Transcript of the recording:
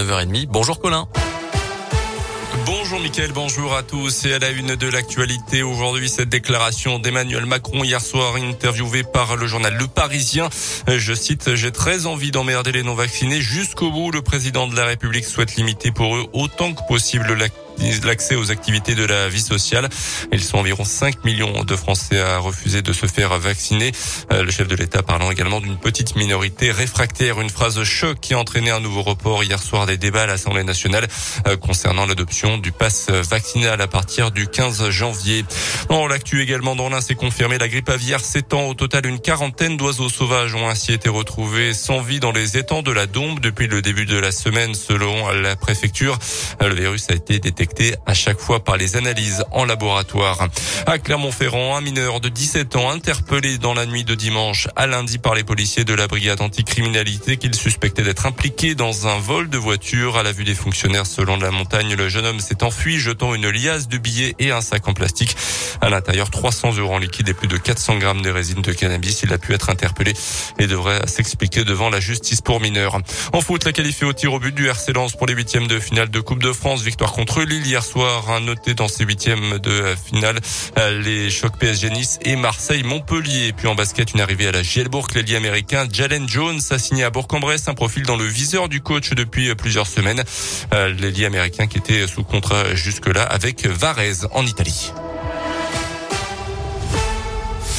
9h30. Bonjour Colin. Bonjour Mickaël, bonjour à tous et à la une de l'actualité. Aujourd'hui, cette déclaration d'Emmanuel Macron hier soir interviewé par le journal Le Parisien. Je cite, j'ai très envie d'emmerder les non-vaccinés jusqu'au bout. Le président de la République souhaite limiter pour eux autant que possible la l'accès aux activités de la vie sociale. Ils sont environ 5 millions de Français à refuser de se faire vacciner. Euh, le chef de l'État parlant également d'une petite minorité réfractaire. Une phrase choc qui a entraîné un nouveau report hier soir des débats à l'Assemblée nationale euh, concernant l'adoption du pass vaccinal à partir du 15 janvier. Dans l'actu également dans l'un, c'est confirmé, la grippe aviaire s'étend. Au total, une quarantaine d'oiseaux sauvages ont ainsi été retrouvés sans vie dans les étangs de la Dombe depuis le début de la semaine selon la préfecture. Euh, le virus a été détecté à chaque fois par les analyses en laboratoire. À Clermont-Ferrand, un mineur de 17 ans interpellé dans la nuit de dimanche à lundi par les policiers de la brigade anticriminalité qu'il suspectait d'être impliqué dans un vol de voiture. À la vue des fonctionnaires selon la montagne, le jeune homme s'est enfui jetant une liasse de billets et un sac en plastique. À l'intérieur, 300 euros en liquide et plus de 400 grammes de résine de cannabis. Il a pu être interpellé et devrait s'expliquer devant la justice pour mineurs. En foot, la qualifiée au tir au but du RC Lens pour les huitièmes de finale de Coupe de France. Victoire contre Lille hier soir, a noté dans ses huitièmes de finale euh, les chocs PSG Nice et Marseille-Montpellier. Puis en basket, une arrivée à la Gielbourg, l'ailier américain Jalen Jones a signé à Bourg-en-Bresse un profil dans le viseur du coach depuis plusieurs semaines. Euh, l'ailier américain qui était sous contrat jusque-là avec Varese en Italie.